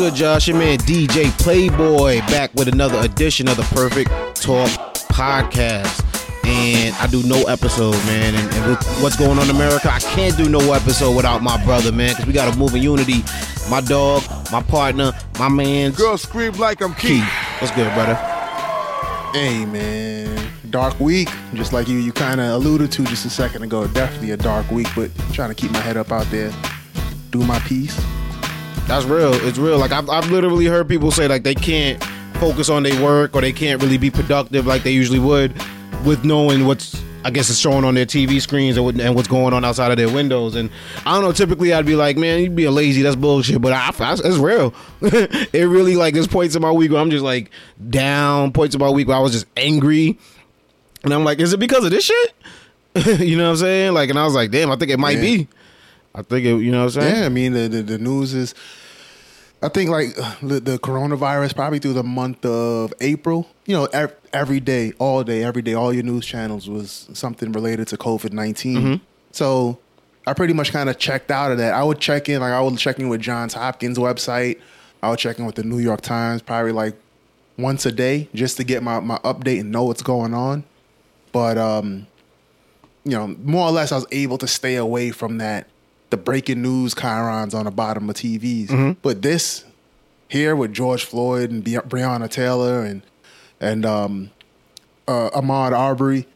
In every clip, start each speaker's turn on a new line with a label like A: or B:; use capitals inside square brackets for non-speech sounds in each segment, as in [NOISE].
A: good, Josh? Your man DJ Playboy back with another edition of the Perfect Talk Podcast. And I do no episode, man. And, and with what's going on in America, I can't do no episode without my brother, man. Because we got to move in unity. My dog, my partner, my man.
B: Girl scream like I'm
A: Keith.
B: Keith.
A: What's good, brother?
B: Hey man, dark week. Just like you, you kind of alluded to just a second ago. Definitely a dark week, but trying to keep my head up out there, do my piece.
A: That's real. It's real. Like I've, I've literally heard people say like they can't focus on their work or they can't really be productive like they usually would with knowing what's I guess it's showing on their TV screens and, what, and what's going on outside of their windows. And I don't know. Typically, I'd be like, man, you'd be a lazy. That's bullshit. But I, I, it's real. [LAUGHS] it really like there's points in my week where I'm just like down. Points in my week where I was just angry, and I'm like, is it because of this shit? [LAUGHS] you know what I'm saying? Like, and I was like, damn, I think it might be. I think it. You know what I'm saying?
B: Yeah, I mean the the, the news is. I think like the, the coronavirus probably through the month of April. You know, ev- every day, all day, every day, all your news channels was something related to COVID 19 So I pretty much kind of checked out of that. I would check in, like I would check in with Johns Hopkins website. I would check in with the New York Times probably like once a day just to get my, my update and know what's going on. But um, you know, more or less I was able to stay away from that the breaking news chyrons on the bottom of TVs. But this here with George Floyd and Bre- Breonna Taylor and and um, uh, Ahmaud Arbery,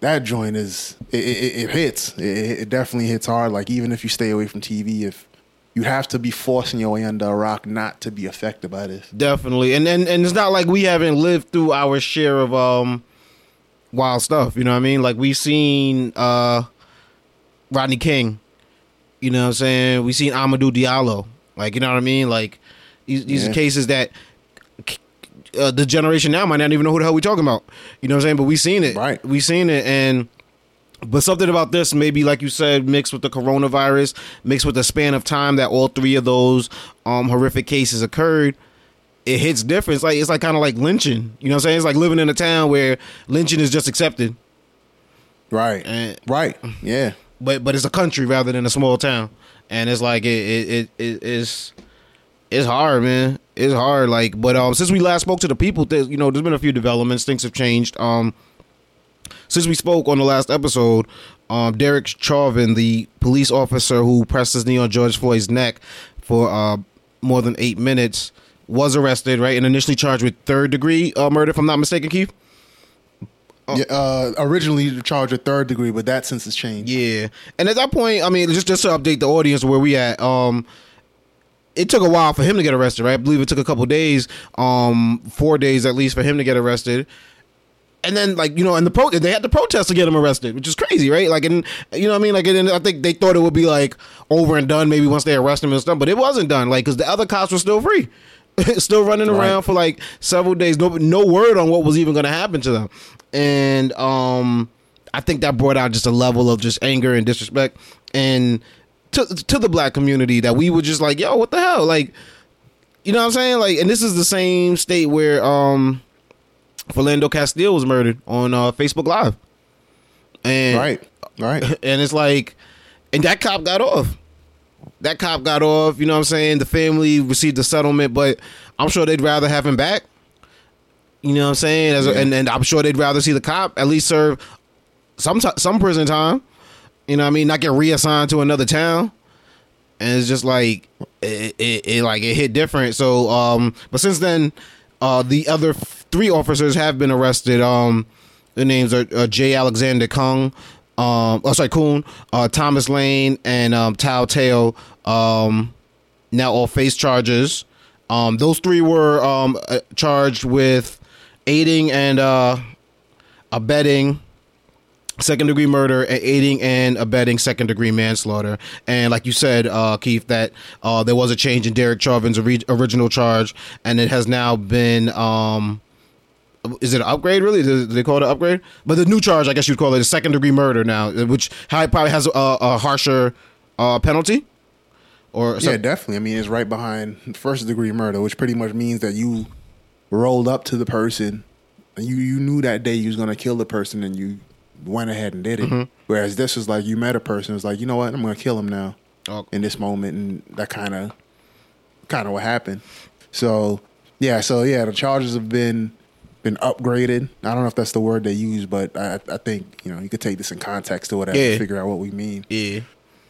B: that joint is it, it, it hits. It, it definitely hits hard. Like even if you stay away from TV, if you have to be forcing your way under a rock not to be affected by this.
A: Definitely. And, and and it's not like we haven't lived through our share of um wild stuff, you know what I mean? Like we've seen uh Rodney King, you know what I'm saying? We seen Amadou Diallo. Like, you know what I mean? Like these, these are cases that uh, the generation now might not even know who the hell we talking about. You know what I'm saying? But we seen it.
B: Right.
A: We seen it and but something about this, maybe like you said, mixed with the coronavirus, mixed with the span of time that all three of those um, horrific cases occurred, it hits different. It's like it's like kind of like lynching. You know what I'm saying? It's like living in a town where lynching is just accepted,
B: Right.
A: and
B: Right. Yeah.
A: But but it's a country rather than a small town, and it's like it it it, it it's it's hard, man. It's hard. Like, but um, since we last spoke to the people, there's you know there's been a few developments. Things have changed. Um, since we spoke on the last episode, um, Derek Chauvin, the police officer who pressed his knee on George Floyd's neck for uh more than eight minutes, was arrested, right, and initially charged with third degree uh, murder, if I'm not mistaken, Keith.
B: Yeah, uh, originally the charge of third degree, but that since has changed.
A: Yeah, and at that point, I mean, just just to update the audience where we at. Um, it took a while for him to get arrested, right? I believe it took a couple days, um, four days at least, for him to get arrested. And then, like you know, and the pro they had to protest to get him arrested, which is crazy, right? Like, and you know, what I mean, like, and I think they thought it would be like over and done, maybe once they arrest him and stuff, but it wasn't done, like, because the other cops were still free, [LAUGHS] still running around
B: Right.
A: for like several days, no no word on what was even going to happen to them, and um, I think that brought out just a level of just anger and disrespect, and to to the black community that we were just like, yo, what the hell, like, you know what I'm saying, like, and this is the same state where um. Philando Castile was murdered on uh, Facebook Live, and
B: Right. Right. [LAUGHS]
A: and it's like, and that cop got off. That cop got off. You know what I'm saying? The family received a settlement, but I'm sure they'd rather have him back. You know what I'm saying? As a,
B: Yeah.
A: and and I'm sure they'd rather see the cop at least serve some ti- some prison time. You know what I mean? Not get reassigned to another town. And it's just like it, it, it like it hit different. So um, but since then, uh, the other f- three officers have been arrested. Um, the names are uh, J. Alexander Kung, um, oh sorry, Kuhn, uh, Thomas Lane, and um, Tou Thao. Um, now all face charges. Um, those three were um, uh, charged with aiding and uh, abetting second degree murder and aiding and abetting second degree manslaughter. And like you said, uh, Keith, that uh, there was a change in Derek Chauvin's ori- original charge, and it has now been. Um, is it an upgrade? Really? Do they call it an upgrade? But the new charge, I guess you'd call it a second degree murder now, which probably has a, a harsher uh, penalty. Or
B: Yeah, definitely. I mean, it's right behind first degree murder, which pretty much means that you rolled up to the person and you, you knew that day you was gonna kill the person and you went ahead and did it.
A: Mm-hmm.
B: Whereas this is like you met a person, it's like, you know what, I'm gonna kill him now.
A: Oh.
B: in this moment, and that kind of kind of what happened. So yeah, so yeah, the charges have been been upgraded. I don't know if that's the word they use, but I, I think you know you could take this in context or whatever,
A: Yeah.
B: figure out what we mean.
A: Yeah.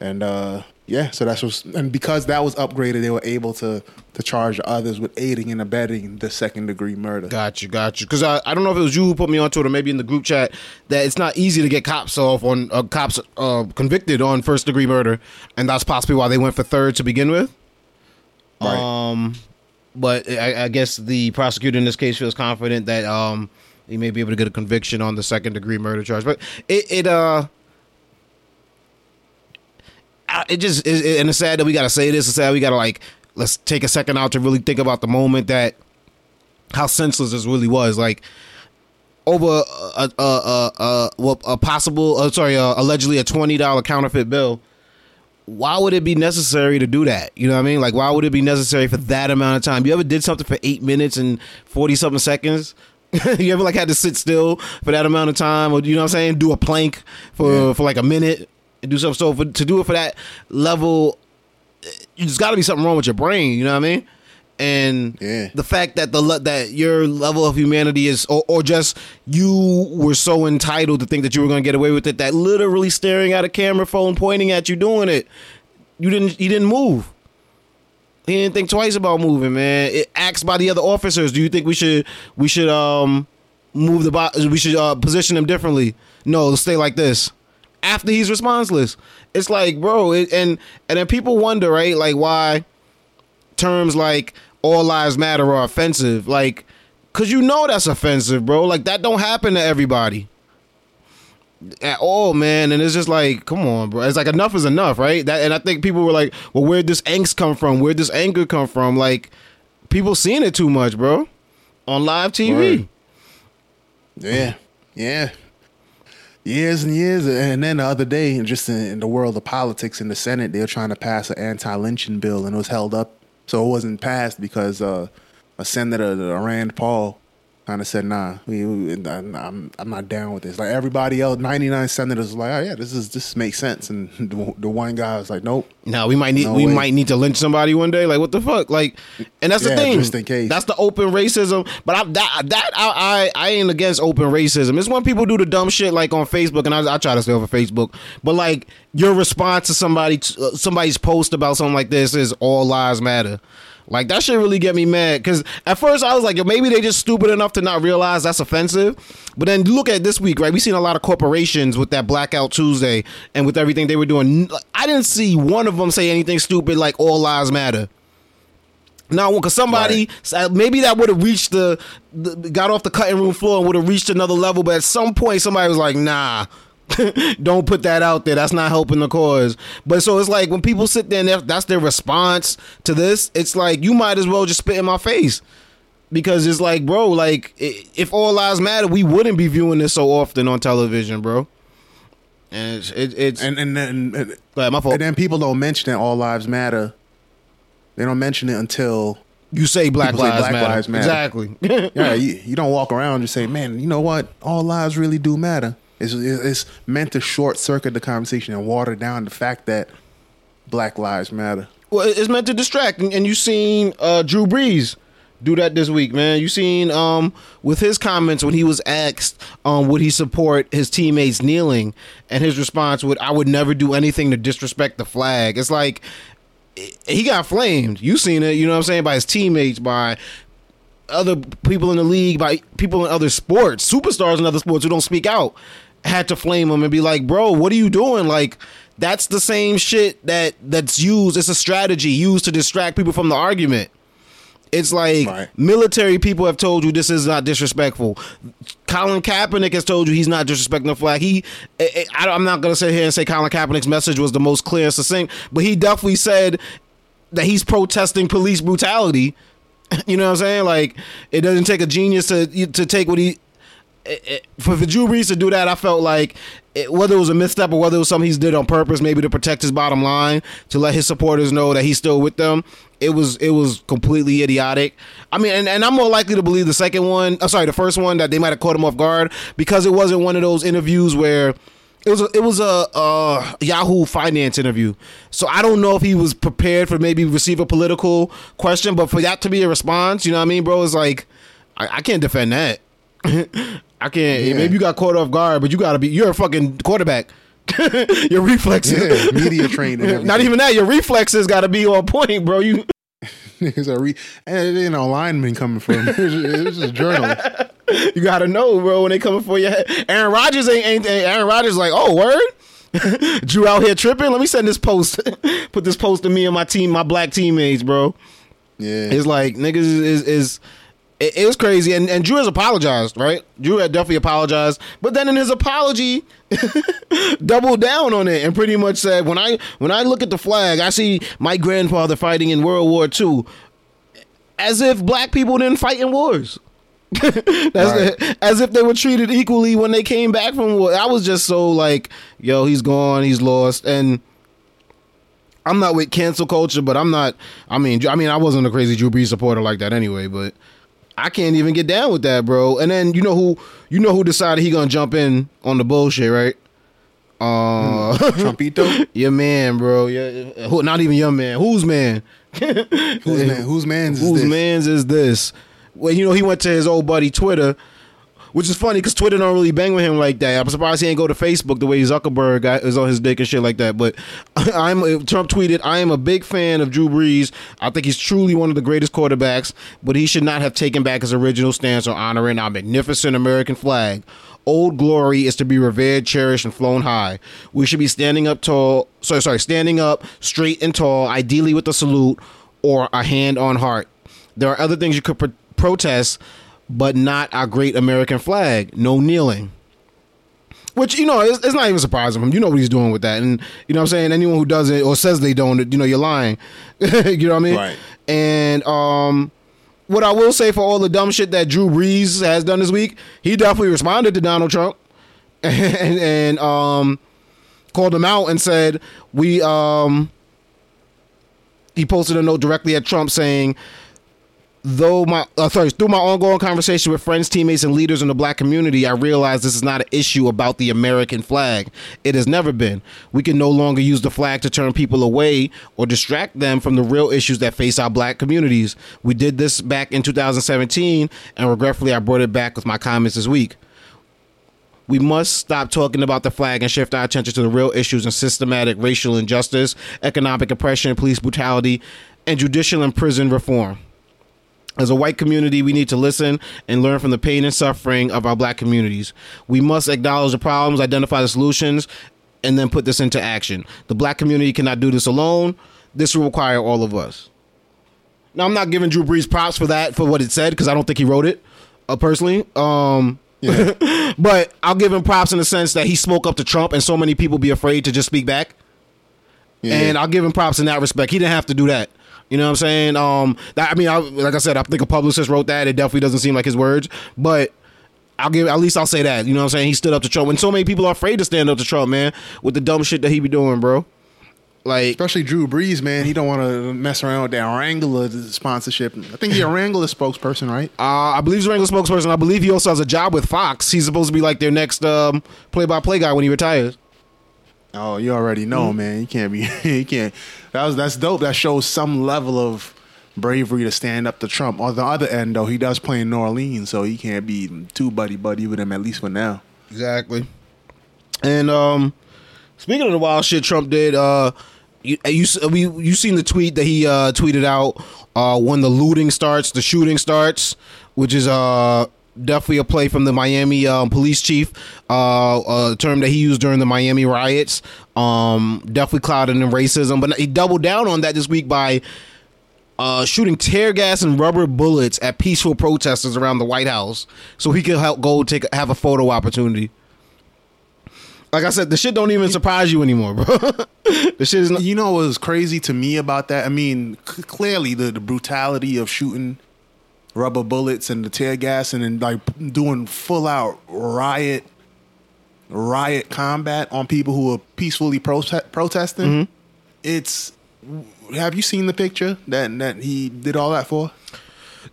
B: And uh, yeah, so that's what's and because that was upgraded, they were able to to charge others with aiding and abetting the second degree murder.
A: Got you, got you. Because I, I don't know if it was you who put me onto it or maybe in the group chat that it's not easy to get cops off on uh, cops uh, convicted on first degree murder, and that's possibly why they went for third to begin with.
B: Right.
A: Um, but I, I guess the prosecutor in this case feels confident that um he may be able to get a conviction on the second degree murder charge. But it it uh. I- It just is, and it's sad that we gotta say this. It's sad we gotta like let's take a second out to really think about the moment that how senseless this really was. Like over a a a, a, well, a possible, uh, sorry, uh, allegedly a twenty dollar counterfeit bill. Why would it be necessary to do that? You know what I mean? Like, why would it be necessary for that amount of time? You ever did something for eight minutes and forty something seconds? [LAUGHS] you ever like had to sit still for that amount of time, or you know what I'm saying? Do a plank for
B: Yeah.
A: for like a minute and do something. So for, to do it for that level, you just got to be something wrong with your brain. You know what I mean? And
B: Yeah.
A: the fact that the that your level of humanity is, or, or just you were so entitled to think that you were going to get away with it, that literally staring at a camera phone, pointing at you, doing it, you didn't, you didn't move. He didn't think twice about moving, man. It asked by the other officers, do you think we should, we should, um, move the, bo- we should uh, position him differently? No, stay like this after he's responseless. It's like, bro, it, and and then people wonder, right? Like why terms like all lives matter are offensive. Like cuz you know that's offensive, bro. Like that don't happen to everybody. At all, man, and it's just like, come on, bro. It's like enough is enough, right? That, and I think people were like, "Well, where'd this angst come from? Where'd this anger come from?" Like, people seeing it too much, bro, on live TV.
B: Yeah, yeah. Years and years, and then the other day, just in, the world of politics in the Senate, they were trying to pass an anti-lynching bill, and it was held up, so it wasn't passed because uh, a senator, Rand Paul, kind of said, "Nah, we, we, I'm, I'm not down with this." Like everybody else, 99 senators was like, "Oh yeah, this is this makes sense," and [LAUGHS] the, the one guy was like, "Nope."
A: Now we might need
B: No
A: we
B: way.
A: might need to lynch somebody one day. Like what the fuck? Like, and that's the
B: Yeah,
A: thing.
B: just in case.
A: That's the open racism. But I that that I, I I ain't against open racism. It's when people do the dumb shit like on Facebook, and I, I try to stay off of Facebook. But like your response to somebody uh, somebody's post about something like this is all lives matter. Like that shit really get me mad because at first I was like, yo, maybe they just stupid enough to not realize that's offensive. But then look at this week, right? We seen a lot of corporations with that Blackout Tuesday and with everything they were doing. I didn't see one of them say anything stupid like all lives matter. Now, because somebody uh, maybe that would have reached the, the got off the cutting room floor and would have reached another level, but at some point somebody was like, "Nah, [LAUGHS] don't put that out there. That's not helping the cause." But so it's like when people sit there and that's their response to this, it's like you might as well just spit in my face because it's like, bro, like if all lives matter, we wouldn't be viewing this so often on television, bro. And it's it, it's
B: And and then and,
A: ahead, my fault.
B: and then people don't mention that all lives matter. They don't mention it until
A: you say Black,
B: people say
A: lives,
B: Black
A: matter.
B: Lives Matter.
A: exactly. [LAUGHS]
B: yeah, you, you don't walk around and say, "Man, you know what? All lives really do matter." It's, it's meant to short circuit the conversation and water down the fact that Black lives matter.
A: Well, it's meant to distract, and you seen uh, Drew Brees do that this week, man. You seen um, with his comments when he was asked um, would he support his teammates kneeling, and his response would, "I would never do anything to disrespect the flag." It's like he got flamed. You seen it, you know what I'm saying, by his teammates, by other people in the league, by people in other sports, superstars in other sports who don't speak out, had to flame him and be like, "Bro, what are you doing?" Like that's the same shit that that's used. It's a strategy used to distract people from the argument. It's like
B: Right.
A: military people have told you this is not disrespectful. Colin Kaepernick has told you he's not disrespecting the flag. He, eh, eh, I, I, I'm not gonna sit here and say Colin Kaepernick's message was the most clear and succinct, but he definitely said that he's protesting police brutality. [LAUGHS] You know what I'm saying? Like it doesn't take a genius to to take what he for the Drew Brees to do that. I felt like it, whether it was a misstep or whether it was something he's did on purpose, maybe to protect his bottom line, to let his supporters know that he's still with them. It was it was completely idiotic. I mean, and, and I'm more likely to believe the second one. I'm sorry, the first one that they might have caught him off guard because it wasn't one of those interviews where It was a, it was a uh, Yahoo Finance interview, so I don't know if he was prepared for maybe receive a political question, but for that to be a response, you know what I mean, bro? It's like I, I can't defend that. [LAUGHS] I can't.
B: Yeah.
A: Maybe you got caught off guard, but you got to be. You're a fucking quarterback. [LAUGHS] your reflexes,
B: Yeah, media [LAUGHS] everything.
A: Not even that. Your reflexes got to be on point, bro. You [LAUGHS]
B: Niggas are re- and you know lineman coming from. It's just, it's just a journalist.
A: you got to know, bro, when they coming for your head. Aaron Rodgers ain't, ain't ain't- Aaron Rodgers like, oh word. Drew out here tripping. Let me send this post. Put this post to me and my team, my black teammates, bro.
B: Yeah,
A: It's like niggas is is, is it, it was crazy, and and Drew has apologized, right? Drew had definitely apologized, but then in his apology, [LAUGHS] doubled down on it and pretty much said, when I when I look at the flag, I see my grandfather fighting in World War II, as if black people didn't fight in wars. [LAUGHS]
B: Right.
A: as if they were treated equally when they came back from war. I was just so like, yo, he's gone, he's lost, and. I'm not with cancel culture, but I'm not. I mean, I mean, I wasn't a crazy Drew Brees supporter like that anyway. But I can't even get down with that, bro. And then you know who, you know who decided he gonna jump in on the bullshit, right? Uh, [LAUGHS]
B: Trumpito.
A: your man, bro. Yeah, who- not even your man. Whose man?
B: Whose man? [LAUGHS] Whose man's is
A: Whose
B: this?
A: man's is this? Well, you know, he went to his old buddy Twitter, which is funny because Twitter don't really bang with him like that. I'm surprised he ain't go to Facebook the way Zuckerberg is on his dick and shit like that. But [LAUGHS] I'm Trump tweeted, "I am a big fan of Drew Brees. I think he's truly one of the greatest quarterbacks, but he should not have taken back his original stance on honoring our magnificent American flag." Old glory is to be revered, cherished, and flown high. We should be standing up tall. Sorry, sorry, standing up straight and tall, ideally with a salute or a hand on heart. There are other things you could pro- protest, but not our great American flag. No kneeling. Which you know, it's, it's not even surprising him. You know what he's doing with that, and you know what I'm saying. Anyone who does it or says they don't, you know, you're lying. [LAUGHS] you know what I mean?
B: Right.
A: And um, what I will say for all the dumb shit that Drew Brees has done this week, he definitely responded to Donald Trump, [LAUGHS] and, and um, called him out and said we um he posted a note directly at Trump saying, though my uh, sorry, through my ongoing conversation with friends, teammates, and leaders in the black community, I realize this is not an issue about the American flag. It has never been. We can no longer use the flag to turn people away or distract them from the real issues that face our black communities. We did this back in 2017, and regretfully, I brought it back with my comments this week. We must stop talking about the flag and shift our attention to the real issues and systematic racial injustice, economic oppression, police brutality, and judicial and prison reform. As a white community, we need to listen and learn from the pain and suffering of our black communities. We must acknowledge the problems, identify the solutions, and then put this into action. The black community cannot do this alone. This will require all of us. Now, I'm not giving Drew Brees props for that, for what it said, because I don't think he wrote it uh, personally. Um, [LAUGHS] but I'll give him props in the sense that he spoke up to Trump, and so many people be afraid to just speak back.
B: Yeah.
A: And I'll give him props in that respect. He didn't have to do that. You know what I'm saying? Um, that, I mean, I, like I said, I think a publicist wrote that. It definitely doesn't seem like his words, but I'll give at least I'll say that. You know what I'm saying? He stood up to Trump when so many people are afraid to stand up to Trump, man, with the dumb shit that he be doing, bro. Like,
B: Especially Drew Brees, man. He don't want to mess around with that Wrangler sponsorship. I think he's a Wrangler spokesperson, right?
A: uh, I believe he's a Wrangler spokesperson. I believe he also has a job with Fox. He's supposed to be like their next um, play-by-play guy when he retires.
B: Oh, you already know,
A: Mm-hmm.
B: man. You can't be. [LAUGHS] You can't. That was that's dope. That shows some level of bravery to stand up to Trump. On the other end, though, he does play in New Orleans, so he can't be too buddy buddy with him at least for now.
A: Exactly. And um, speaking of the wild shit Trump did, uh, you you we you seen the tweet that he uh tweeted out uh when the looting starts, the shooting starts, which is uh definitely a play from the Miami um, police chief, uh, a term that he used during the Miami riots. Um, definitely clouded in racism, but he doubled down on that this week by uh, shooting tear gas and rubber bullets at peaceful protesters around the White House, so he could help go take have a photo opportunity. Like I said, the shit don't even surprise you anymore, bro. [LAUGHS] the shit is not.
B: You know what was crazy to me about that? I mean, c- clearly the, the brutality of shooting rubber bullets and the tear gas and then like doing full out riot riot combat on people who are peacefully prote- protesting.
A: Mm-hmm.
B: It's have you seen the picture that that he did all that for?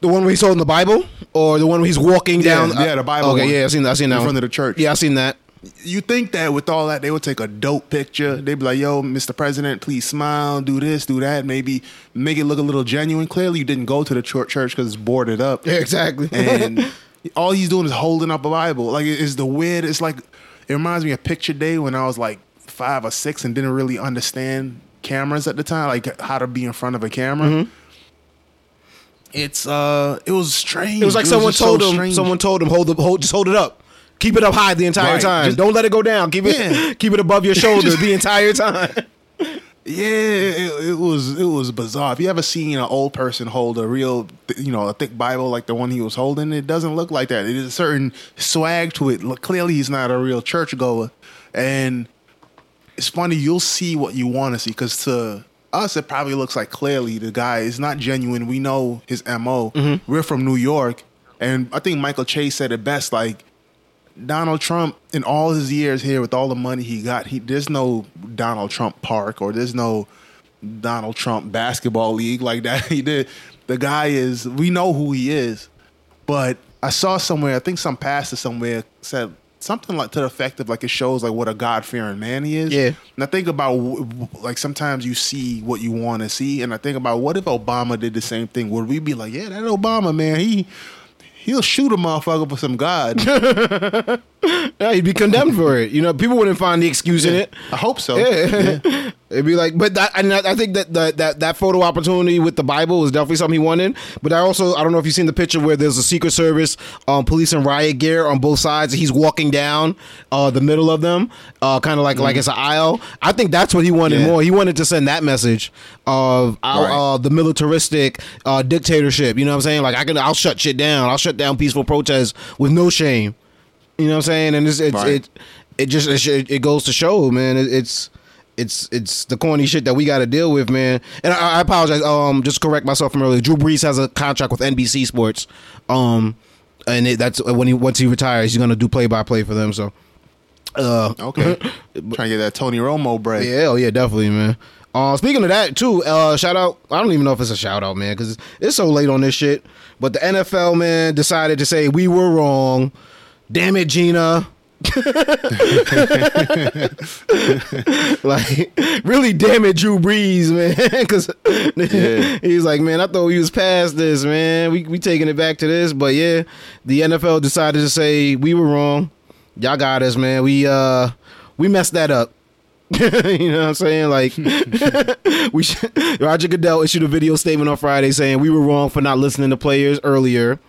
A: The one where he's holding the Bible, or the one where he's walking
B: Yeah,
A: down.
B: yeah, the Bible
A: Okay,
B: one.
A: yeah, I seen that. I seen that
B: In
A: one.
B: front of the church.
A: Yeah, I seen that.
B: You think that with all that, they would take a dope picture. They'd be like, "Yo, Mr. President, please smile, do this, do that, maybe make it look a little genuine." Clearly, you didn't go to the church because it's boarded up.
A: Yeah, exactly.
B: and [LAUGHS] all he's doing is holding up a Bible. Like it's the weird. It's like it reminds me of Picture Day when I was like five or six and didn't really understand cameras at the time, like how to be in front of a camera.
A: Mm-hmm.
B: It's uh, it was strange.
A: It was like someone
B: just so
A: told him.
B: strange.
A: Someone told him hold the hold just hold it up. Keep it up high the entire
B: Right,
A: time.
B: just-
A: Don't let it go down. Keep it
B: Yeah. [LAUGHS]
A: keep it above your [LAUGHS] shoulder the entire time. [LAUGHS]
B: Yeah, it, it was it was bizarre. If you ever seen an old person hold a real, you know, a thick Bible like the one he was holding, it doesn't look like that. It is a certain swag to it. Look, clearly, he's not a real churchgoer, and it's funny. You'll see what you want to see because to us, it probably looks like clearly the guy is not genuine. We know his mo. Mm-hmm. We're from New York, and I think Michael Chase said it best. Like Donald Trump, in all his years here, with all the money he got, he there's no Donald Trump Park or there's no Donald Trump basketball league like that. [LAUGHS] He did. The guy is. We know who he is, but I saw somewhere. I think some pastor somewhere said something like to the effect of like it shows like what a God fearing man he is.
A: Yeah.
B: And I think about like sometimes you see what you want to see, and I think about what if Obama did the same thing? Would we be like, yeah, that Obama man, he he'll shoot a motherfucker for some God? [LAUGHS]
A: Yeah, he'd be condemned for it. You know, people wouldn't find the excuse in it.
B: I hope so.
A: Yeah. [LAUGHS] It'd be like, but that, and I I think that, that that that photo opportunity with the Bible was definitely something he wanted. But I also, I don't know if you've seen the picture where there's a Secret Service, um, police and riot gear on both sides. He's walking down uh, the middle of them, uh, kind of like like it's an aisle. I think that's what he wanted
B: Yeah.
A: more. He wanted to send that message of our,
B: Right.
A: uh, the militaristic uh, dictatorship. You know what I'm saying? Like I can, I'll shut shit down. I'll shut down peaceful protests with no shame. You know what I'm saying? And it's, it's
B: Right.
A: it it just it, it goes to show, man. It, it's it's it's the corny shit that we got to deal with, man. And I, I apologize. Um, just correct myself from earlier. Drew Brees has a contract with NBC Sports. Um, and it, that's when he once he retires, he's gonna do play by play for them. So, uh,
B: Okay. [LAUGHS] Trying to get that Tony Romo break.
A: yeah, oh yeah, definitely, man. Uh, speaking of that too, uh, shout out. I don't even know if it's a shout out, man, because it's, it's so late on this shit. But the NFL man decided to say we were wrong. Damn it, Gina. [LAUGHS] like really damn it drew brees man [LAUGHS] because
B: Yeah.
A: he's like man i thought we was past this man we, we taking it back to this but yeah the nfl decided to say we were wrong y'all got us man we uh we messed that up [LAUGHS] you know what I'm saying? Like, we should, Roger Goodell issued a video statement on Friday saying we were wrong for not listening to players earlier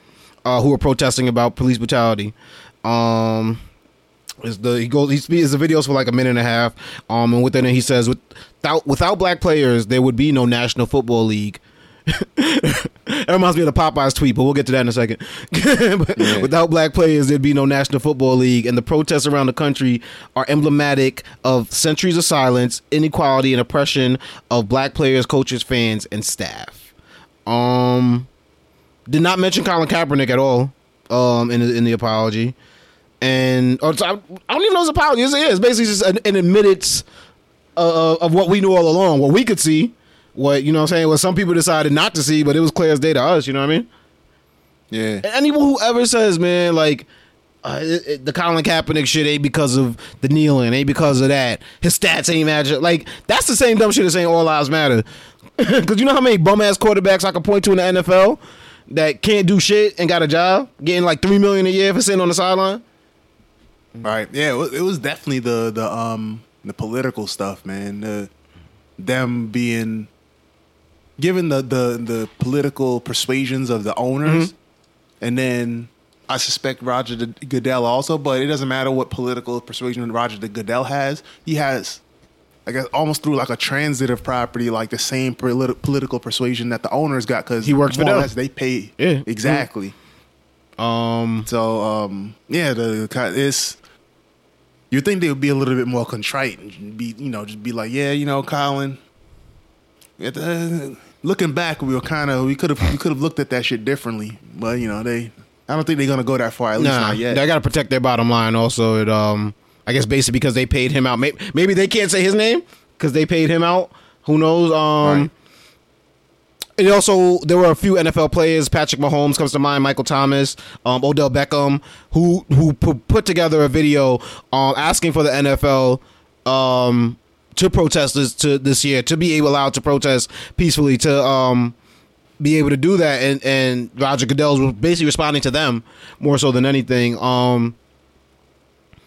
A: uh, who were protesting about police brutality. Um, is the he goes he speaks the videos for like a minute and a half. Um, and within it he says without without black players there would be no National Football League. [LAUGHS] that reminds me of the Popeyes tweet, but we'll get to that in a second. [LAUGHS] But Without black players, there'd be no National Football League, and the protests around the country are emblematic of centuries of silence, inequality, and oppression of black players, coaches, fans, and staff. Um, did not mention Colin Kaepernick at all. Um, in the, in the apology, and or, I, I don't even know his apology. It's, it's basically just an, an admittance uh, of what we knew all along, what we could see, what you know, what I'm saying, what some people decided not to see, but it was clear as day to us. You know what I mean?
B: Yeah.
A: And anyone who ever says, man, like. Uh, it, it- the Colin Kaepernick shit ain't because of the kneeling, ain't because of that. His stats ain't magic. Like that's the same dumb shit as saying all lives matter. [LAUGHS] Because you know how many bum ass quarterbacks I can point to in the NFL that can't do shit and got a job, getting like three million a year for sitting on the sideline.
B: Right. Yeah. It was, definitely the the um the political stuff, man. The, them being given the the the political persuasions of the owners, and then I suspect Roger Goodell also. But it doesn't matter what political persuasion Roger Goodell has. He has. I guess almost through like a transitive property, like the same politi- political persuasion that the owners got because
A: He works for them.
B: less they pay
A: Yeah.
B: exactly.
A: Um,
B: So um, yeah, the it's you think they would be a little bit more contrite and be you know just be like yeah you know Colin. It, uh, looking back, we were kind of we could have we could have looked at that shit differently, but you know they. I don't think they're gonna go that far. At least
A: nah,
B: not yet.
A: they got to protect their bottom line. Also, it um, I guess basically because they paid him out. Maybe, maybe they can't say his name because they paid him out. Who knows? Um,
B: Right.
A: And also, there were a few NFL players. Patrick Mahomes comes to mind. Michael Thomas, um, Odell Beckham, who who put together a video um, asking for the NFL um, to protest this to this year to be able allowed to protest peacefully to um, be able to do that. And and Roger Goodell was basically responding to them more so than anything. Um,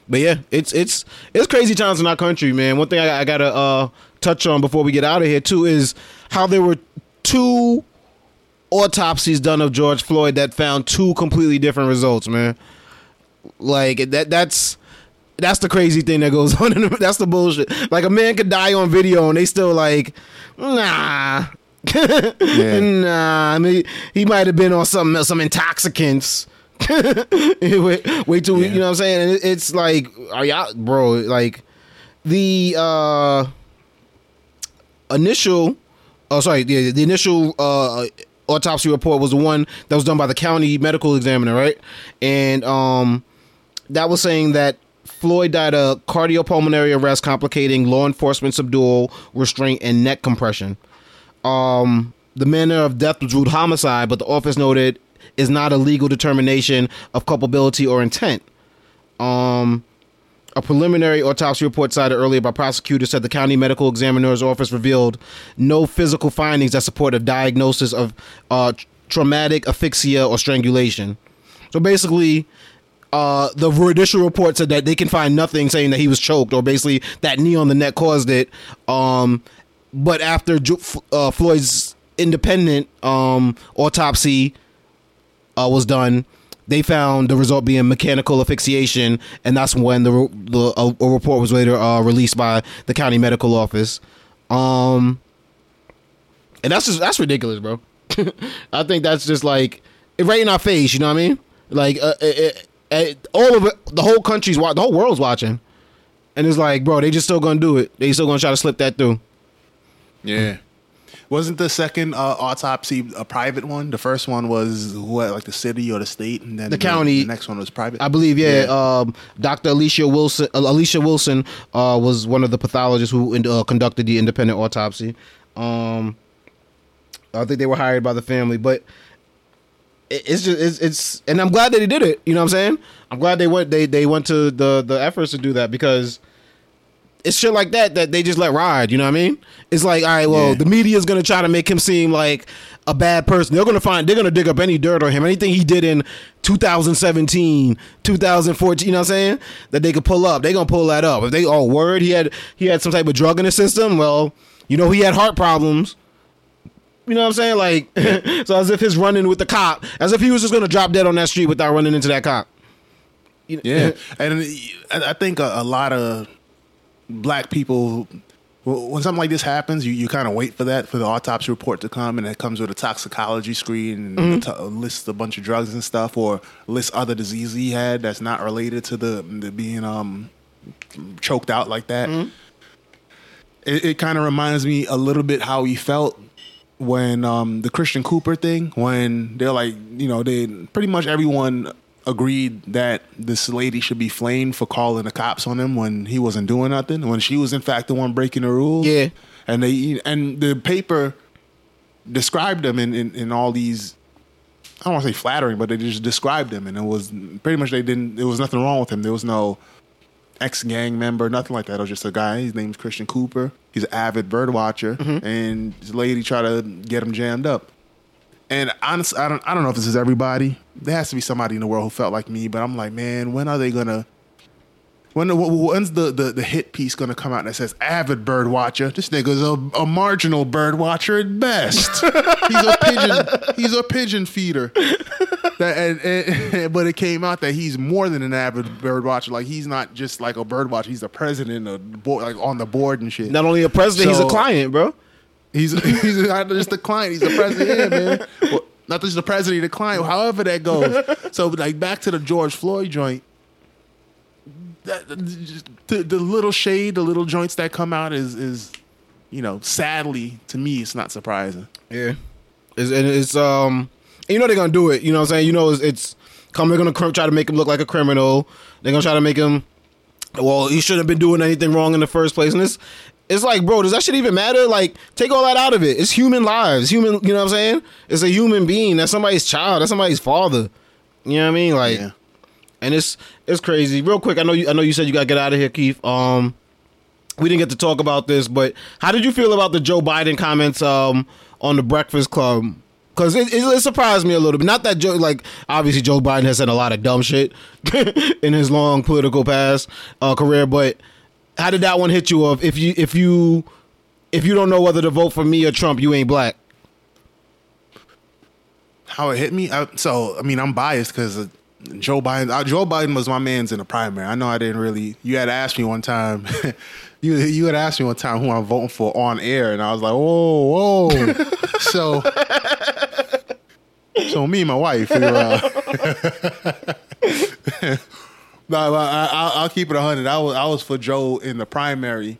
A: but yeah, it's it's it's crazy times in our country, man. One thing I, I gotta uh, touch on before we get out of here too is how there were two autopsies done of George Floyd that found two completely different results, man. Like that that's that's the crazy thing that goes [LAUGHS] on. In the, that's the bullshit. Like a man could die on video and they still like, nah, [LAUGHS]
B: Yeah.
A: nah. I mean, he might have been on some some intoxicants. [LAUGHS] wait, wait till
B: Yeah.
A: you know what I'm saying? And it, it's like, are y'all, bro? Like the uh initial, oh sorry, the, the initial uh autopsy report was the one that was done by the county medical examiner, right? And um that was saying that Floyd died of cardiopulmonary arrest complicating law enforcement subdual, restraint, and neck compression. Um, the manner of death was ruled homicide, but the office noted is not a legal determination of culpability or intent. Um, a preliminary autopsy report cited earlier by prosecutors said the county medical examiner's office revealed no physical findings that support a diagnosis of uh, traumatic asphyxia or strangulation. So basically, uh, the initial report said that they can find nothing saying that he was choked or basically that knee on the neck caused it. Um, but after Ju- uh, Floyd's independent um, autopsy uh, was done, they found the result being mechanical asphyxiation, and that's when the the a, a report was later uh, released by the county medical office. Um, and that's just that's ridiculous, bro. [LAUGHS] I think that's just like right in our face. You know what I mean? Like uh, it, it, all of it, the whole country's the whole world's watching, and it's like, bro, they just still gonna do it. They still gonna try to slip that through.
B: Yeah. Wasn't the second uh, autopsy a private one? The first one was what, like the city or the state, and then
A: The county.
B: The next one was private.
A: I believe, yeah.
B: Yeah.
A: Um, Dr. Allecia Wilson, uh, Allecia Wilson, uh, was one of the pathologists who uh, conducted the independent autopsy. Um, I think they were hired by the family, but it, it's just it's, it's, and I'm glad that he did it. You know what I'm saying? I'm glad they went they they went to the the efforts to do that because it's shit like that that they just let ride. You know what I mean? It's like, all right, well,
B: Yeah.
A: the media is gonna try to make him seem like a bad person. They're gonna find they're gonna dig up any dirt on him, anything he did in 2017, 2014. You know what I'm saying? That they could pull up. They gonna pull that up. If they oh word he had he had some type of drug in his system. Well, you know he had heart problems. You know what I'm saying? Like, [LAUGHS] so as if his running with the cop, as if he was just gonna drop dead on that street without running into that cop. You know-
B: Yeah, [LAUGHS] and I I think a, a lot of black people, when something like this happens, you, you kind of wait for that for the autopsy report to come, and it comes with a toxicology screen and t- lists a bunch of drugs and stuff, or lists other diseases he had that's not related to the, the being um choked out like that. It, it kind of reminds me a little bit how he felt when um, the Christian Cooper thing, when they're like, you know, they pretty much everyone agreed that this lady should be flamed for calling the cops on him when he wasn't doing nothing, when she was in fact the one breaking the rules.
A: Yeah.
B: and they and the paper described him in in, in all these. I don't want to say flattering, but they just described him, and it was pretty much they didn't. There was nothing wrong with him. There was no ex gang member, nothing like that. It was just a guy. His name's Christian Cooper. He's an avid bird watcher, mm-hmm. and this lady tried to get him jammed up. And honestly, I don't, I don't know if this is everybody. There has to be somebody in the world who felt like me, but I'm like, man, when are they gonna? When when's the, the, the hit piece gonna come out that says avid bird watcher? This nigga's a, a marginal bird watcher at best. [LAUGHS] he's a pigeon. He's a pigeon feeder. That, and, and, but it came out that he's more than an avid bird watcher. Like he's not just like a bird watcher. He's the president the board, like on the board and shit.
A: Not only a president, he's a client, bro.
B: He's [LAUGHS] he's not just the client. He's the president, yeah, man. Well, [LAUGHS] not just the president, the client. However that goes. [LAUGHS] So like back to the George Floyd joint. That, the, the little shade, the little joints that come out is is, you know, sadly to me, it's not surprising.
A: Yeah, it's, and it's um, you know they're gonna do it. You know what I'm saying? You know it's, it's come. They're gonna try to make him look like a criminal. They're gonna try to make him. Well, he shouldn't have been doing anything wrong in the first place, and it's It's like, bro, does that shit even matter? Like, take all that out of it. It's human lives, human. You know what I'm saying? It's a human being. That's somebody's child. That's somebody's father. You know what I mean? Like,
B: Yeah.
A: and it's it's crazy. Real quick, I know you. I know you said you gotta get out of here, Keith. Um, we didn't get to talk about this, but how did you feel about the Joe Biden comments um on the Breakfast Club? Because it, it, it surprised me a little bit. Not that Joe, like obviously Joe Biden has said a lot of dumb shit [LAUGHS] in his long political past uh, career, but how did that one hit you? Of if you if you if you don't know whether to vote for me or Trump, you ain't black.
B: How it hit me? I, so I mean, I'm biased because Joe Biden. Uh, Joe Biden was my man's in the primary. I know I didn't really. You had asked me one time. [LAUGHS] you you had asked me one time who I'm voting for on air, and I was like, whoa, whoa. [LAUGHS] so. So me and my wife, we were, uh, [LAUGHS] no, I, I, I'll keep it hundred. I was I was for Joe in the primary,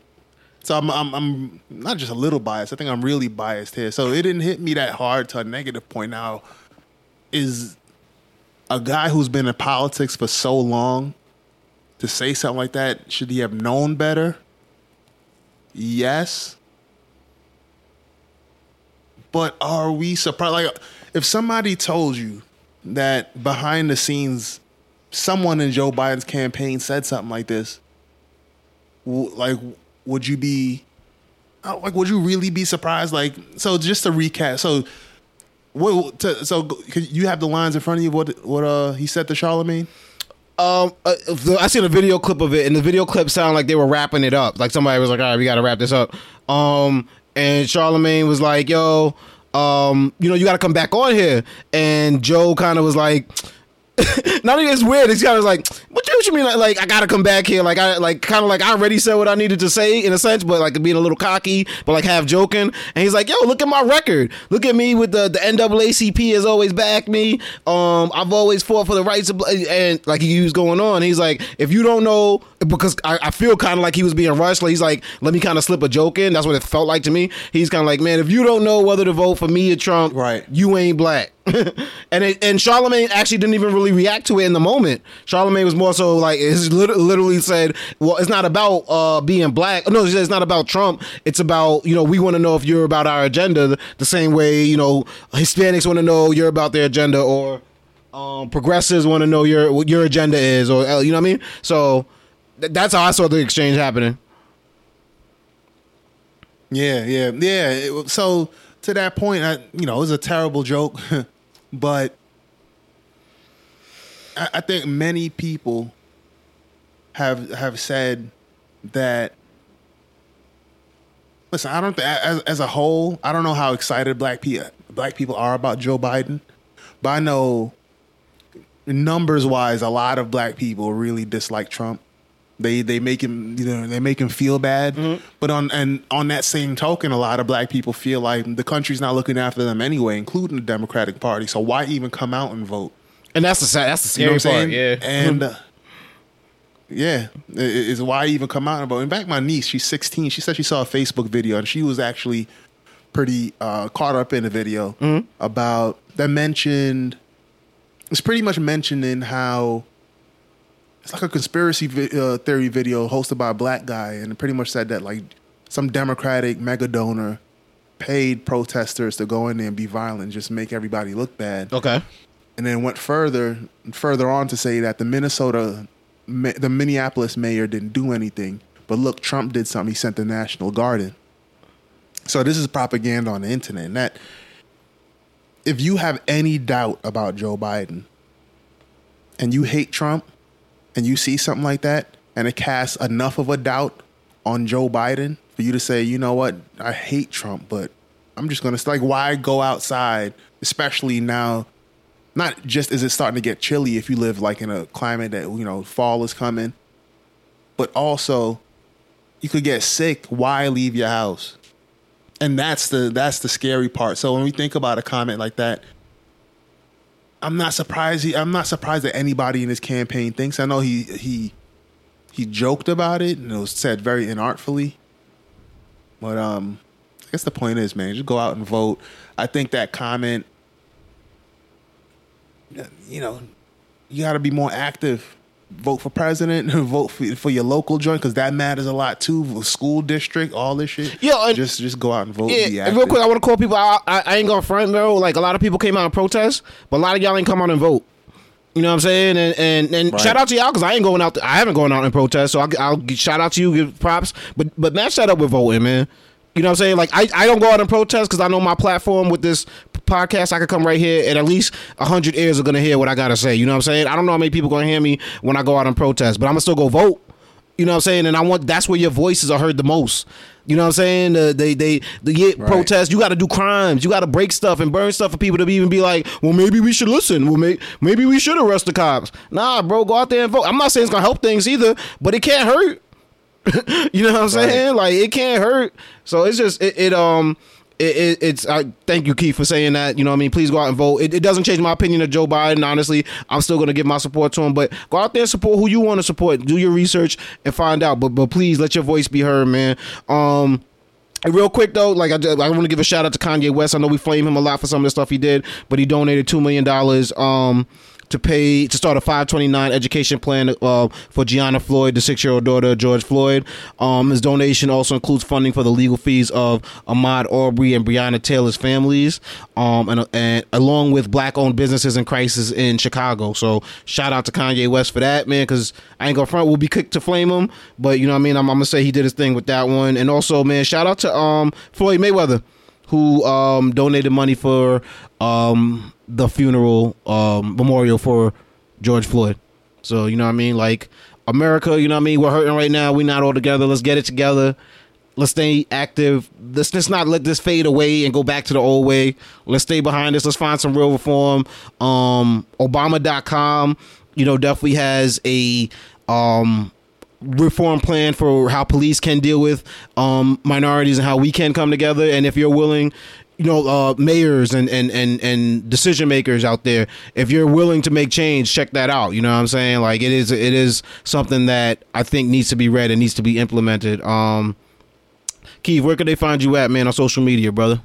B: so I'm, I'm I'm not just a little biased. I think I'm really biased here. So it didn't hit me that hard to a negative point. Now, is a guy who's been in politics for so long to say something like that? Should he have known better? Yes. But are we surprised? Like, if somebody told you that behind the scenes, someone in Joe Biden's campaign said something like this, like, would you be, uh, like, would you really be surprised? Like, so just to recap, so what? To, so you have the lines in front of you? What what uh he said to Charlemagne?
A: Um, uh, I seen a video clip of it, and the video clip sounded like they were wrapping it up. Like somebody was like, "All right, we got to wrap this up." Um, and Charlemagne was like, "Yo, um, you know, you got to come back on here." And Joe kind of was like. [LAUGHS] Not even it's weird. It's kind of like, what you, what you mean? Like, like, I gotta come back here. Like I like kind of like I already said what I needed to say in a sense, but like being a little cocky, but like half joking. And he's like, yo, look at my record. Look at me with the the NAACP has always backed me. Um, I've always fought for the rights of and like he was going on. He's like, if you don't know, because I, I feel kind of like he was being rushed. Like he's like, let me kind of slip a joke in. That's what it felt like to me. He's kind of like, man, if you don't know whether to vote for me or Trump,
B: Right.
A: you ain't black. [LAUGHS] and it, and Charlemagne actually didn't even really react to it in the moment. Charlemagne was more so like lit- literally said, "Well, it's not about uh, being black. No, it's not about Trump. It's about you know we want to know if you're about our agenda the, same way you know Hispanics want to know you're about their agenda or um, progressives want to know your what your agenda is or uh, you know what I mean. So th- that's how I saw the exchange happening.
B: Yeah, yeah, yeah. So to that point, I, you know, it was a terrible joke, [LAUGHS] but I, I think many people have have said that. Listen, I don't. As as a whole, I don't know how excited black people black people are about Joe Biden, but I know numbers wise, a lot of black people really dislike Trump. They they make him you know they make him feel bad. But on and on that same token, a lot of black people feel like the country's not looking after them anyway, including the Democratic Party. So why even come out and vote?
A: And that's the sad, that's the
B: You know
A: scary
B: I'm saying?
A: part. Yeah.
B: And uh, yeah, i- i- is why even come out and vote. In fact, my niece, she's 16. She said she saw a Facebook video and she was actually pretty uh, caught up in the video
A: Mm-hmm.
B: about that mentioned. It's pretty much mentioning how it's like a conspiracy vi- uh, theory video hosted by a black guy, and it pretty much said that like some Democratic mega donor paid protesters to go in there and be violent, just make everybody look bad.
A: Okay.
B: and then went further further on to say that the Minnesota the Minneapolis mayor didn't do anything but look Trump did something. He sent the National Guard in. So this is propaganda on the internet. And that if you have any doubt about Joe Biden and you hate Trump and you see something like that and it casts enough of a doubt on Joe Biden for you to say, you know what, I hate Trump, but I'm just gonna like why go outside, especially now. Not just is it starting to get chilly if you live like in a climate that you know fall is coming, but also you could get sick. Why leave your house? And that's the that's the scary part. So when we think about a comment like that, I'm not surprised. He, I'm not surprised that anybody in his campaign thinks. I know he he he joked about it and it was said very inartfully. But um, I guess the point is, man, just go out and vote. I think that comment, you know, you got to be more active vote for president, [LAUGHS] vote for, for your local joint because that matters a lot too. School district, all this shit.
A: Yeah,
B: just just go out and vote.
A: Yeah, and real quick, I want to call people. out. I, I ain't gonna front, bro. Like a lot of people came out and protest, but a lot of y'all ain't come out and vote. You know what I'm saying? And and, and
B: Right.
A: shout out to y'all because I ain't going out. I haven't gone out and protest, so I'll, I'll shout out to you, give props. But but match that up with voting, man. You know what I'm saying? Like I, I don't go out and protest because I know my platform with this podcast. I could come right here and at least a hundred ears are gonna hear what I gotta say. You know what I'm saying? I don't know how many people gonna hear me when I go out and protest, but I'm gonna still go vote. You know what I'm saying? And I want that's where your voices are heard the most. You know what I'm saying? The, they they the yeah,
B: Right.
A: protest. You got to do crimes. You got to break stuff and burn stuff for people to even be like, well, maybe we should listen. Well, may, maybe we should arrest the cops. Nah, bro, go out there and vote. I'm not saying it's gonna help things either, but it can't hurt. [LAUGHS] you know what I'm saying? Like it can't hurt. So it's just it, it um it, it, it's I thank you Keith for saying that. You know what I mean? Please go out and vote. It, it doesn't change my opinion of Joe Biden. Honestly, I'm still gonna give my support to him. But go out there and support who you want to support. Do your research and find out. But but please let your voice be heard, man. Um. Real quick though, like I, I want to give a shout out to Kanye West. I know we flame him a lot for some of the stuff he did, but he donated two million dollars um, to pay to start a 529 education plan uh, for Gianna Floyd, the six-year-old daughter of George Floyd. Um, his donation also includes funding for the legal fees of Ahmaud Arbery and Breonna Taylor's families, um, and, and along with black-owned businesses in crisis in Chicago. So shout out to Kanye West for that, man. Because I ain't gonna front, we'll be quick to flame him, but you know what I mean. I'm, I'm gonna say he did his thing with that one, and also, man, shout out to um, Floyd Mayweather who um, donated money for um, the funeral um, memorial for George Floyd. So you know what I mean, like America, you know what I mean. We're hurting right now. We're not all together. Let's get it together. Let's stay active. Let's let's not let this fade away and go back to the old way. Let's stay behind this. Let's find some real reform. Um, Obama.com, you know, definitely has a um reform plan for how police can deal with um, minorities and how we can come together. And if you're willing, you know, uh, mayors and, and, and, and decision makers out there, if you're willing to make change, check that out. You know what I'm saying? Like it is, it is something that I think needs to be read and needs to be implemented. Um, Keith, where could they find you at, man, on social media, brother?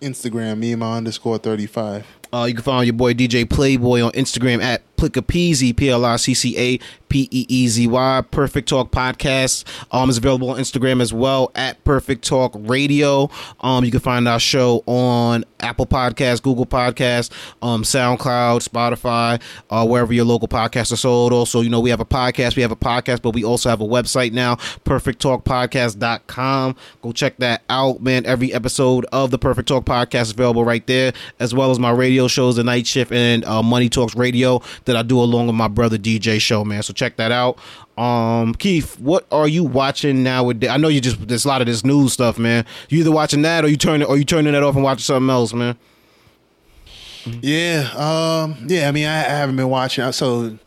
B: Instagram, Mima underscore thirty five.
A: Uh, you can follow your boy DJ Playboy on Instagram at Pliccapeezy, P L I C C A P E E Z Y. Perfect Talk Podcast um, is available on Instagram as well at Perfect Talk Radio. Um, you can find our show on Apple Podcasts, Google Podcasts, um, SoundCloud, Spotify, uh, wherever your local podcasts are sold. Also, you know, we have a podcast. We have a podcast, but we also have a website now, perfecttalkpodcast.com. Go check that out, man. Every episode of the Perfect Talk Podcast is available right there, as well as my radio shows, The Night Shift and uh, Money Talks Radio that I do along with my brother DJ Show, man. So check that out. Um, Keith, what are you watching nowadays? I know you just there's a lot of this news stuff, man. You either watching that or you turn it or you turning that off and watching something else, man.
B: Yeah, um, yeah. I mean, I, I haven't been watching. So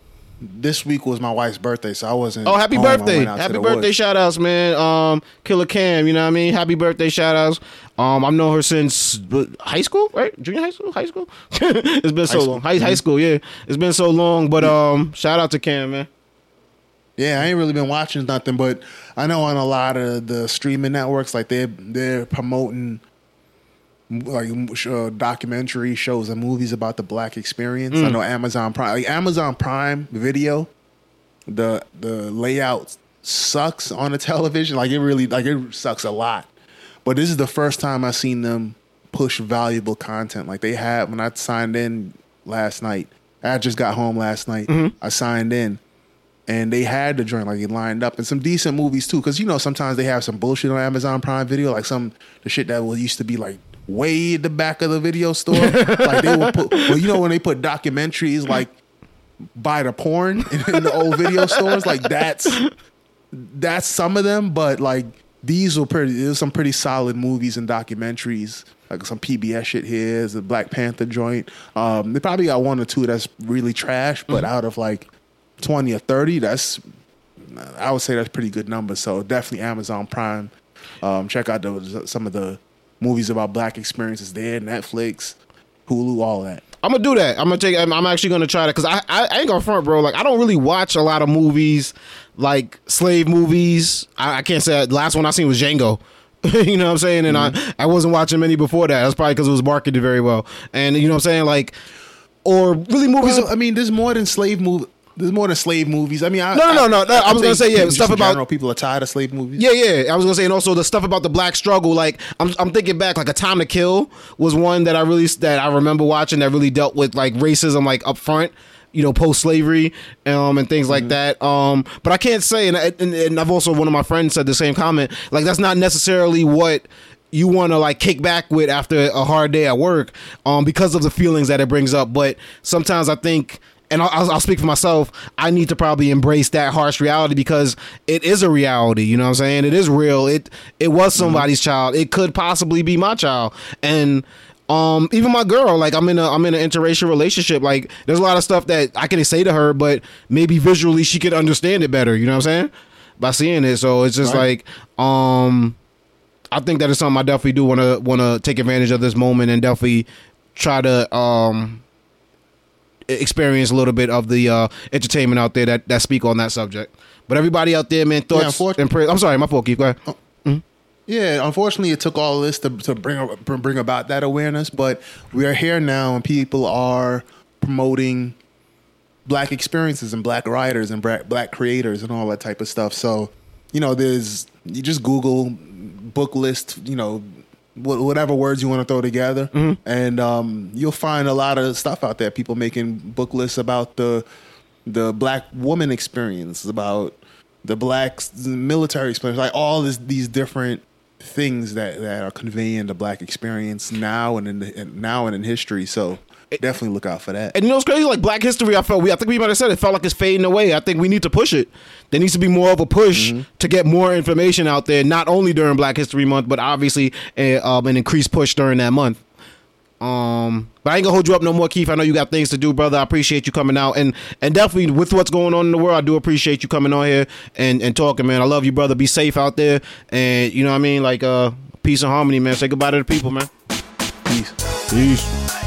B: this week was my wife's birthday, so I wasn't.
A: Oh, happy
B: home.
A: Birthday.
B: went out to
A: Happy birthday
B: woods.
A: shout outs, man. Um, Killer Cam, you know what I mean? Happy birthday shout outs. Um, I've known her since high school, right? Junior high school? High school? [LAUGHS] it's been so
B: High
A: long. High, high school, yeah. It's been so long, but um, shout out to Cam, man.
B: Yeah, I ain't really been watching nothing, but I know on a lot of the streaming networks, like they're they're promoting like uh, documentary shows and movies about the black experience. I know Amazon Prime, like Amazon Prime Video, the the layout sucks on the [LAUGHS] television. Like it really, like it sucks a lot. But this is the first time I've seen them push valuable content. Like they had when I signed in last night. I just got home last night. I signed in and they had the joint like it lined up and some decent movies too because you know sometimes they have some bullshit on amazon prime video like some the shit that was used to be like way at the back of the video store. Like they would put well you know when they put documentaries like by the porn in, [LAUGHS] in the old video stores? Like that's that's some of them but like these were pretty there's some pretty solid movies and documentaries. Like some PBS shit here is the Black Panther joint. Um, they probably got one or two that's really trash, but out of like 20 or 30 that's i would say that's pretty good number so definitely amazon prime. Um, check out those, some of the movies about black experiences there netflix hulu all that
A: I'm gonna do that. I'm gonna take. I'm, I'm actually gonna try that because I, I I ain't gonna front, bro. Like I don't really watch a lot of movies, like slave movies. I, I can't say the last one I seen was Django. [LAUGHS] you know what I'm saying? And I mm-hmm. I wasn't watching many before that. That's probably because it was marketed very well. And you know what I'm saying? Like, or really movies.
B: well, i mean there's more than slave movie there's more than slave movies. I mean, I,
A: No, no, no, no, I was gonna say, yeah, stuff about-
B: general, people are tired of slave movies.
A: Yeah, yeah. I was gonna say, and also the stuff about the black struggle. Like, I'm, I'm thinking back, like a Time to Kill was one that I really that I remember watching that really dealt with like racism, like up front. You know, post slavery, um, and things like that. Um, but I can't say, and, I- and and I've also one of my friends said the same comment. Like, that's not necessarily what you want to like kick back with after a hard day at work, um, because of the feelings that it brings up. But sometimes I think and I'll, I'll speak for myself. I need to probably embrace that harsh reality because it is a reality. You know what I'm saying? It is real. It it was somebody's child. It could possibly be my child. And um, even my girl, like I'm in a I'm in an interracial relationship. Like there's a lot of stuff that I can say to her, but maybe visually she could understand it better. You know what I'm saying? By seeing it, so it's just
B: Right.
A: like um. I think that is something I definitely do want to want to take advantage of this moment and definitely try to um experience a little bit of the uh entertainment out there that that speak on that subject. But everybody out there, man, thoughts
B: unfortunate-
A: and prayers. I'm sorry, my fault. Keith, go ahead.
B: Yeah, unfortunately, it took all this to, to bring bring about that awareness. But we are here now, and people are promoting black experiences and black writers and black, black creators and all that type of stuff. So, you know, there's you just Google book list, you know, whatever words you want to throw together, and um, you'll find a lot of stuff out there. People making book lists about the the black woman experience, about the black military experience, like all this, these different things that, that are conveying the black experience now and in the, and now and in history. So definitely look out for that.
A: And you know what's crazy? Like Black History, I felt we I think we might have said it felt like it's fading away. I think we need to push it. There needs to be more of a push to get more information out there, not only during Black History Month, but obviously a, um, an increased push during that month. Um, but I ain't gonna hold you up no more, Keith. I know you got things to do, brother. I appreciate you coming out, and and definitely with what's going on in the world, I do appreciate you coming on here and and talking, man. I love you, brother. Be safe out there, and you know what I mean, like uh, peace and harmony, man. Say goodbye to the people, man.
B: Peace.
A: Peace.